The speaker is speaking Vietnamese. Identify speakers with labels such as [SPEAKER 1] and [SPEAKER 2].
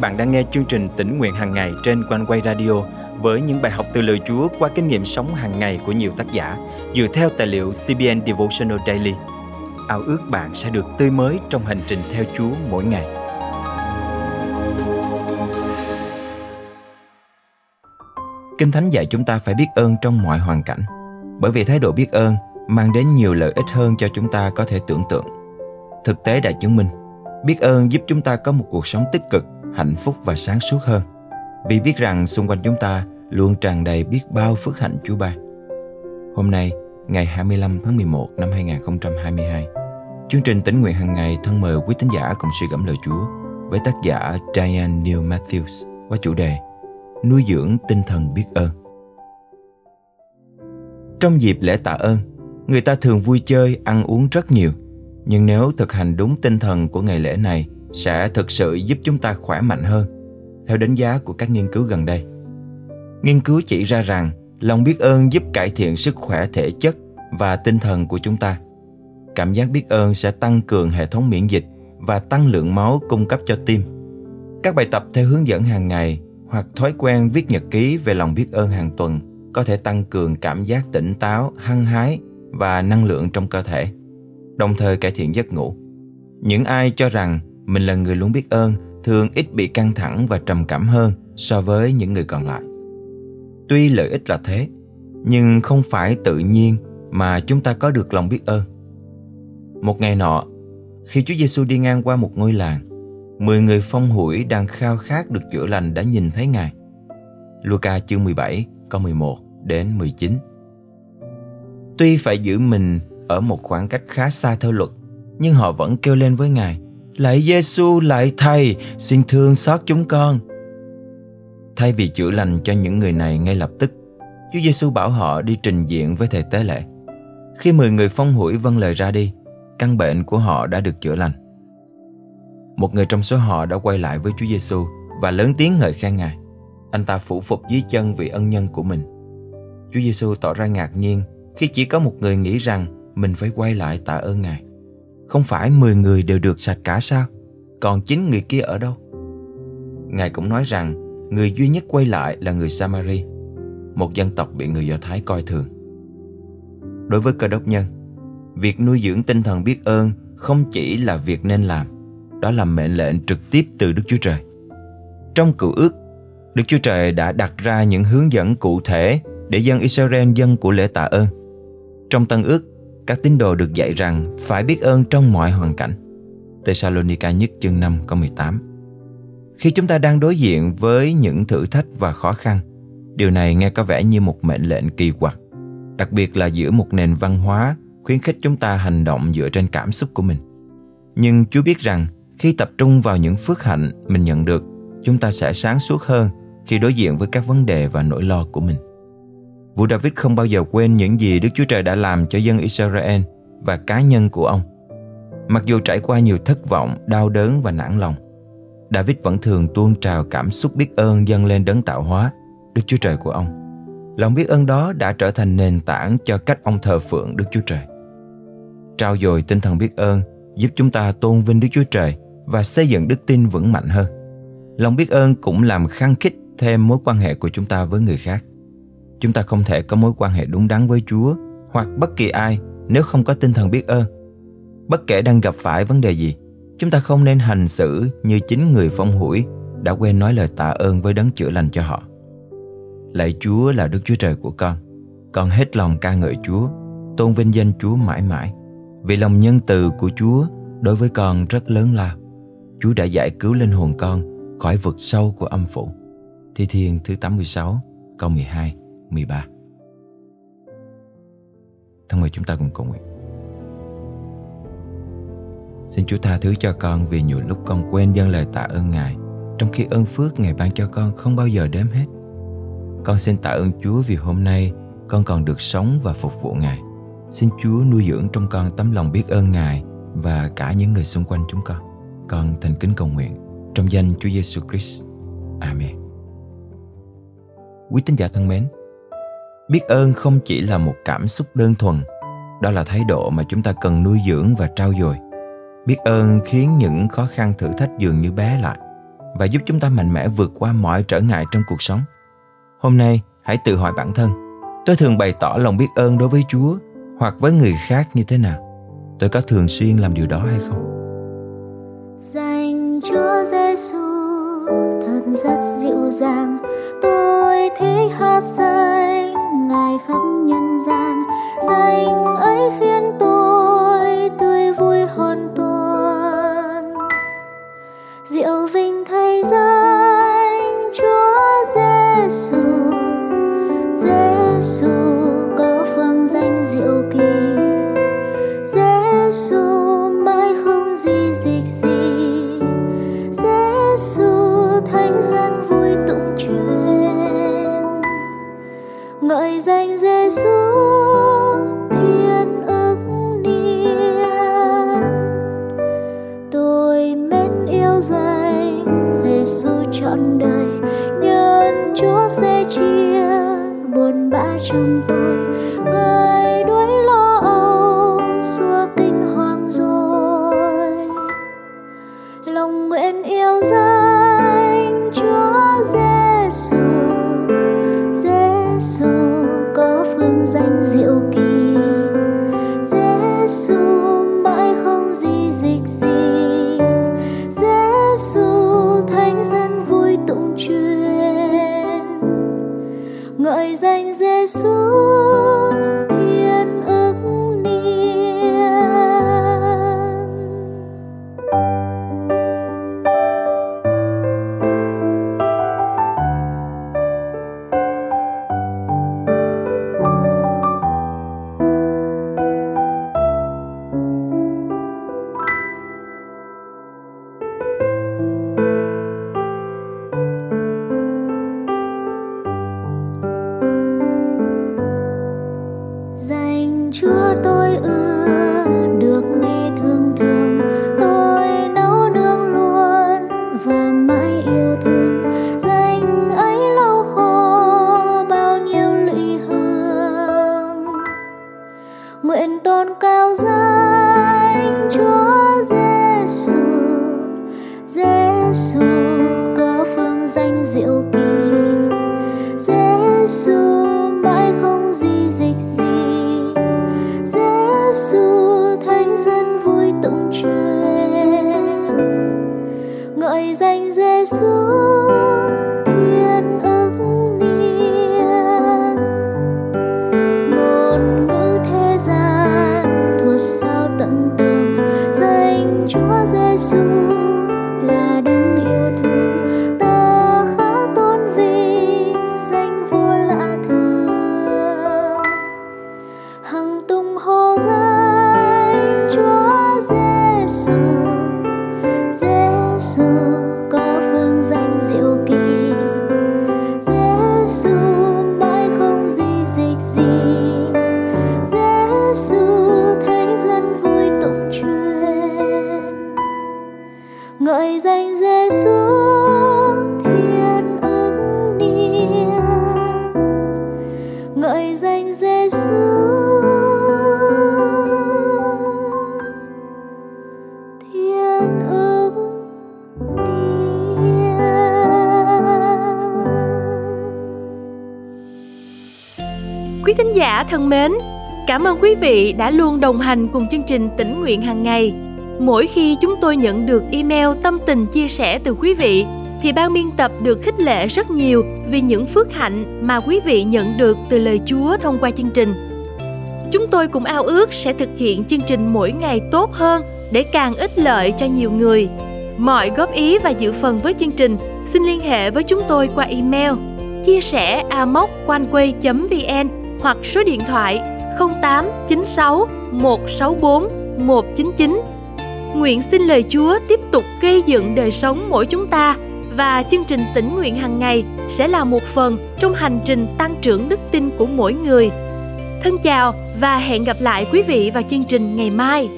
[SPEAKER 1] bạn đang nghe chương trình tỉnh nguyện hàng ngày trên quanh quay radio với những bài học từ lời Chúa qua kinh nghiệm sống hàng ngày của nhiều tác giả dựa theo tài liệu CBN Devotional Daily. Ao ước bạn sẽ được tươi mới trong hành trình theo Chúa mỗi ngày. Kinh Thánh dạy chúng ta phải biết ơn trong mọi hoàn cảnh, bởi vì thái độ biết ơn mang đến nhiều lợi ích hơn cho chúng ta có thể tưởng tượng. Thực tế đã chứng minh, biết ơn giúp chúng ta có một cuộc sống tích cực hạnh phúc và sáng suốt hơn vì biết rằng xung quanh chúng ta luôn tràn đầy biết bao phước hạnh Chúa ban. Hôm nay, ngày 25 tháng 11 năm 2022, chương trình tỉnh nguyện hàng ngày thân mời quý tín giả cùng suy gẫm lời Chúa với tác giả Diane Neil Matthews qua chủ đề Nuôi dưỡng tinh thần biết ơn. Trong dịp lễ tạ ơn, người ta thường vui chơi, ăn uống rất nhiều. Nhưng nếu thực hành đúng tinh thần của ngày lễ này sẽ thực sự giúp chúng ta khỏe mạnh hơn, theo đánh giá của các nghiên cứu gần đây. Nghiên cứu chỉ ra rằng lòng biết ơn giúp cải thiện sức khỏe thể chất và tinh thần của chúng ta. Cảm giác biết ơn sẽ tăng cường hệ thống miễn dịch và tăng lượng máu cung cấp cho tim. Các bài tập theo hướng dẫn hàng ngày hoặc thói quen viết nhật ký về lòng biết ơn hàng tuần có thể tăng cường cảm giác tỉnh táo, hăng hái và năng lượng trong cơ thể, đồng thời cải thiện giấc ngủ. Những ai cho rằng mình là người luôn biết ơn thường ít bị căng thẳng và trầm cảm hơn so với những người còn lại. Tuy lợi ích là thế, nhưng không phải tự nhiên mà chúng ta có được lòng biết ơn. Một ngày nọ, khi Chúa Giêsu đi ngang qua một ngôi làng, mười người phong hủi đang khao khát được chữa lành đã nhìn thấy Ngài. Luca chương 17, câu 11 đến 19. Tuy phải giữ mình ở một khoảng cách khá xa theo luật, nhưng họ vẫn kêu lên với Ngài, Lạy Giêsu, lạy Thầy, xin thương xót chúng con. Thay vì chữa lành cho những người này ngay lập tức, Chúa Giêsu bảo họ đi trình diện với thầy tế lễ. Khi mười người phong hủi vâng lời ra đi, căn bệnh của họ đã được chữa lành. Một người trong số họ đã quay lại với Chúa Giêsu và lớn tiếng ngợi khen Ngài. Anh ta phủ phục dưới chân vì ân nhân của mình. Chúa Giêsu tỏ ra ngạc nhiên khi chỉ có một người nghĩ rằng mình phải quay lại tạ ơn Ngài. Không phải 10 người đều được sạch cả sao? Còn chín người kia ở đâu? Ngài cũng nói rằng người duy nhất quay lại là người Samari, một dân tộc bị người Do Thái coi thường. Đối với cơ đốc nhân, việc nuôi dưỡng tinh thần biết ơn không chỉ là việc nên làm, đó là mệnh lệnh trực tiếp từ Đức Chúa Trời. Trong cựu ước, Đức Chúa Trời đã đặt ra những hướng dẫn cụ thể để dân Israel dân của lễ tạ ơn. Trong Tân ước, các tín đồ được dạy rằng phải biết ơn trong mọi hoàn cảnh. Thessalonica nhất chương 5 câu 18 Khi chúng ta đang đối diện với những thử thách và khó khăn, điều này nghe có vẻ như một mệnh lệnh kỳ quặc, đặc biệt là giữa một nền văn hóa khuyến khích chúng ta hành động dựa trên cảm xúc của mình. Nhưng Chúa biết rằng khi tập trung vào những phước hạnh mình nhận được, chúng ta sẽ sáng suốt hơn khi đối diện với các vấn đề và nỗi lo của mình. Vua David không bao giờ quên những gì Đức Chúa Trời đã làm cho dân Israel và cá nhân của ông. Mặc dù trải qua nhiều thất vọng, đau đớn và nản lòng, David vẫn thường tuôn trào cảm xúc biết ơn dâng lên đấng tạo hóa, Đức Chúa Trời của ông. Lòng biết ơn đó đã trở thành nền tảng cho cách ông thờ phượng Đức Chúa Trời. Trao dồi tinh thần biết ơn giúp chúng ta tôn vinh Đức Chúa Trời và xây dựng đức tin vững mạnh hơn. Lòng biết ơn cũng làm khăng khích thêm mối quan hệ của chúng ta với người khác. Chúng ta không thể có mối quan hệ đúng đắn với Chúa hoặc bất kỳ ai nếu không có tinh thần biết ơn. Bất kể đang gặp phải vấn đề gì, chúng ta không nên hành xử như chính người phong hủi đã quên nói lời tạ ơn với đấng chữa lành cho họ. Lạy Chúa là Đức Chúa Trời của con. Con hết lòng ca ngợi Chúa, tôn vinh danh Chúa mãi mãi. Vì lòng nhân từ của Chúa đối với con rất lớn lao. Chúa đã giải cứu linh hồn con khỏi vực sâu của âm phủ. Thi Thiên thứ 86, câu 12 13 Thân mời chúng ta cùng cầu nguyện Xin Chúa tha thứ cho con vì nhiều lúc con quên dâng lời tạ ơn Ngài Trong khi ơn phước Ngài ban cho con không bao giờ đếm hết Con xin tạ ơn Chúa vì hôm nay con còn được sống và phục vụ Ngài Xin Chúa nuôi dưỡng trong con tấm lòng biết ơn Ngài và cả những người xung quanh chúng con. Con thành kính cầu nguyện trong danh Chúa Giêsu Christ. Amen. Quý tín giả thân mến, biết ơn không chỉ là một cảm xúc đơn thuần đó là thái độ mà chúng ta cần nuôi dưỡng và trao dồi biết ơn khiến những khó khăn thử thách dường như bé lại và giúp chúng ta mạnh mẽ vượt qua mọi trở ngại trong cuộc sống. Hôm nay, hãy tự hỏi bản thân, tôi thường bày tỏ lòng biết ơn đối với Chúa hoặc với người khác như thế nào? Tôi có thường xuyên làm điều đó hay không?
[SPEAKER 2] Dành Chúa Giêsu thật rất dịu dàng, tôi thích hát danh Ngài khắp nhân gian, danh ấy khiến tôi tươi vui hoàn toàn. Diệu vinh thay danh Chúa Giêsu, Giêsu có phương danh diệu kỳ. Giêsu mãi không gì dịch gì. Giêsu thánh dân vui tụng truyền. Ngợi danh Giêsu thiên ức niên. Tôi mến yêu danh Giêsu trọn đời nhân Chúa sẽ chia buồn bã trong tôi người đuối lo âu, xua kinh hoàng rồi lòng nguyện yêu danh danh diệu kỳ. Giêsu Giêsu
[SPEAKER 3] Quý thính giả thân mến, cảm ơn quý vị đã luôn đồng hành cùng chương trình tỉnh nguyện hàng ngày. Mỗi khi chúng tôi nhận được email tâm tình chia sẻ từ quý vị thì ban biên tập được khích lệ rất nhiều vì những phước hạnh mà quý vị nhận được từ lời Chúa thông qua chương trình. Chúng tôi cũng ao ước sẽ thực hiện chương trình mỗi ngày tốt hơn để càng ích lợi cho nhiều người. Mọi góp ý và dự phần với chương trình xin liên hệ với chúng tôi qua email chia sẻ amoconeway.vn hoặc số điện thoại 0896 164 199. Nguyện xin lời Chúa tiếp tục gây dựng đời sống mỗi chúng ta và chương trình tỉnh nguyện hàng ngày sẽ là một phần trong hành trình tăng trưởng đức tin của mỗi người. Thân chào và hẹn gặp lại quý vị vào chương trình ngày mai.